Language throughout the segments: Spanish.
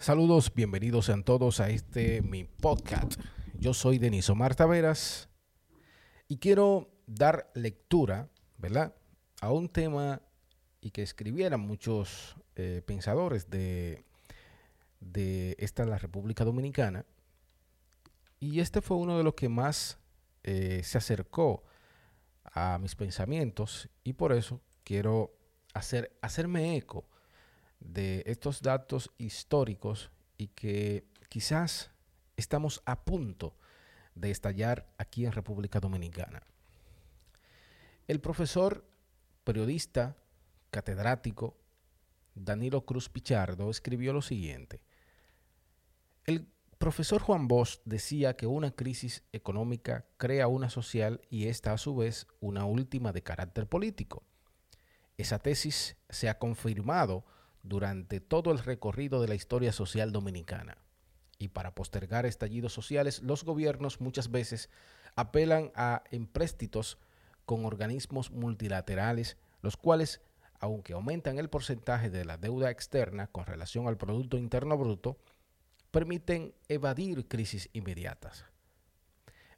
Saludos, bienvenidos sean todos a este mi podcast. Yo soy Deniso Marta Veras y quiero dar lectura, ¿verdad? A un tema y que escribieran muchos eh, pensadores de, de esta la República Dominicana. Y este fue uno de los que más eh, se acercó a mis pensamientos y por eso quiero hacer, hacerme eco de estos datos históricos y que quizás estamos a punto de estallar aquí en República Dominicana. El profesor, periodista, catedrático, Danilo Cruz Pichardo escribió lo siguiente. El profesor Juan Bosch decía que una crisis económica crea una social y esta a su vez una última de carácter político. Esa tesis se ha confirmado durante todo el recorrido de la historia social dominicana. Y para postergar estallidos sociales, los gobiernos muchas veces apelan a empréstitos con organismos multilaterales, los cuales, aunque aumentan el porcentaje de la deuda externa con relación al Producto Interno Bruto, permiten evadir crisis inmediatas.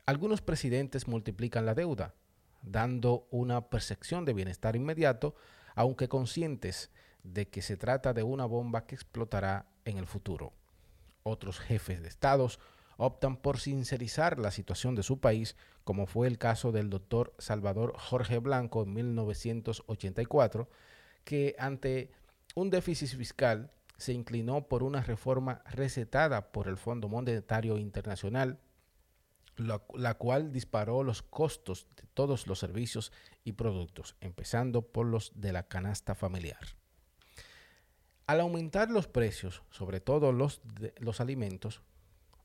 Algunos presidentes multiplican la deuda, dando una percepción de bienestar inmediato, aunque conscientes de que se trata de una bomba que explotará en el futuro. Otros jefes de estados optan por sincerizar la situación de su país, como fue el caso del doctor Salvador Jorge Blanco en 1984, que ante un déficit fiscal se inclinó por una reforma recetada por el Fondo Monetario Internacional, la, la, cual disparó los costos de todos los servicios y productos, empezando por los de la canasta familiar. Al aumentar los precios, sobre todo los, de, los alimentos,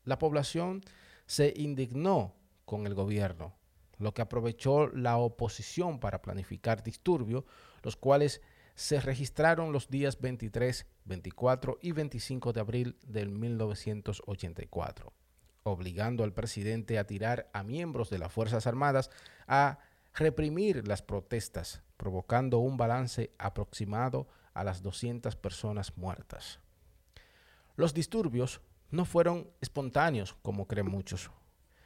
la población se indignó con el gobierno, lo que aprovechó la oposición para planificar disturbios, los cuales se registraron los días 23, 24 y 25 de abril del 1984, obligando al presidente a tirar a miembros de las Fuerzas Armadas a reprimir las protestas, provocando un balance aproximado a las 200 personas muertas. Los disturbios no fueron espontáneos, como creen muchos.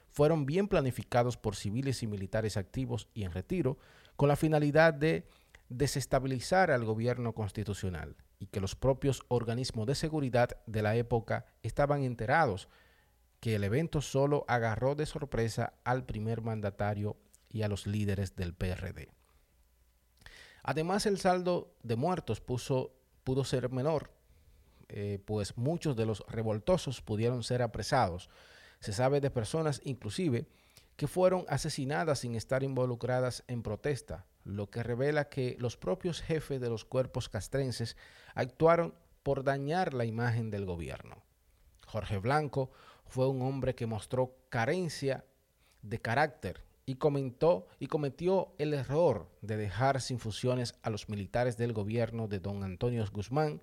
Fueron bien planificados por civiles y militares activos y en retiro, con la finalidad de desestabilizar al gobierno constitucional y que los propios organismos de seguridad de la época estaban enterados que el evento solo agarró de sorpresa al primer mandatario y a los líderes del PRD. Además, el saldo de muertos pudo ser menor, eh, pues muchos de los revoltosos pudieron ser apresados. Se sabe de personas inclusive que fueron asesinadas sin estar involucradas en protesta, lo que revela que los propios jefes de los cuerpos castrenses actuaron por dañar la imagen del gobierno. Jorge Blanco fue un hombre que mostró carencia de carácter y comentó y cometió el error de dejar sin funciones a los militares del gobierno de don Antonio Guzmán,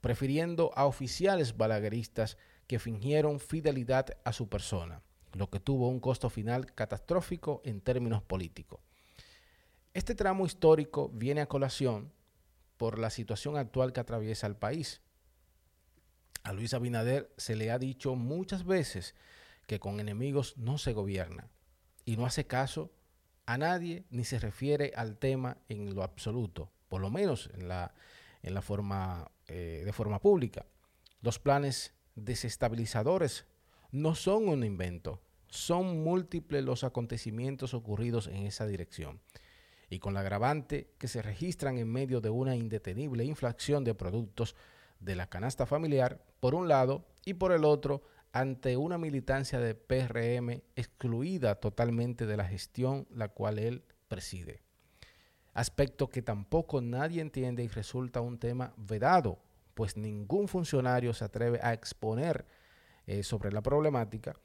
prefiriendo a oficiales balagueristas que fingieron fidelidad a su persona, lo que tuvo un costo final catastrófico en términos políticos. Este tramo histórico viene a colación por la situación actual que atraviesa el país. A Luis Abinader se le ha dicho muchas veces que con enemigos no se gobierna y no hace caso a nadie ni se refiere al tema en lo absoluto, por lo menos en la, en la forma, eh, de forma pública. Los planes desestabilizadores no son un invento, son múltiples los acontecimientos ocurridos en esa dirección. Y con la agravante que se registran en medio de una indetenible inflación de productos de la canasta familiar, por un lado, y por el otro, ante una militancia de PRM excluida totalmente de la gestión la cual él preside. Aspecto que tampoco nadie entiende y resulta un tema vedado, pues ningún funcionario se atreve a exponer eh, sobre la problemática.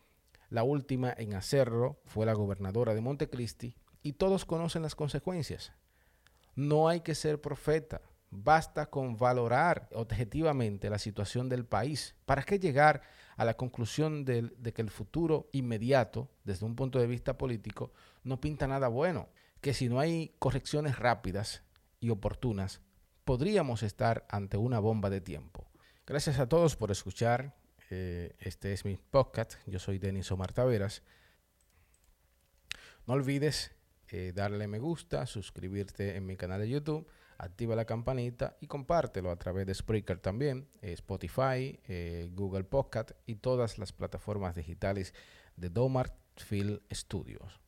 La última en hacerlo fue la gobernadora de Montecristi y todos conocen las consecuencias. No hay que ser profeta, basta con valorar objetivamente la situación del país. ¿Para qué llegar a la conclusión de, que el futuro inmediato, desde un punto de vista político, no pinta nada bueno? Que si no hay correcciones rápidas y oportunas, podríamos estar ante una bomba de tiempo. Gracias a todos por escuchar. Eh, este es mi podcast. Yo soy Denis Omar Taveras. No olvides eh, darle me gusta, suscribirte en mi canal de YouTube, activa la campanita y compártelo a través de Spreaker también, eh, Spotify, Google Podcast y todas las plataformas digitales de Domart Field Studios.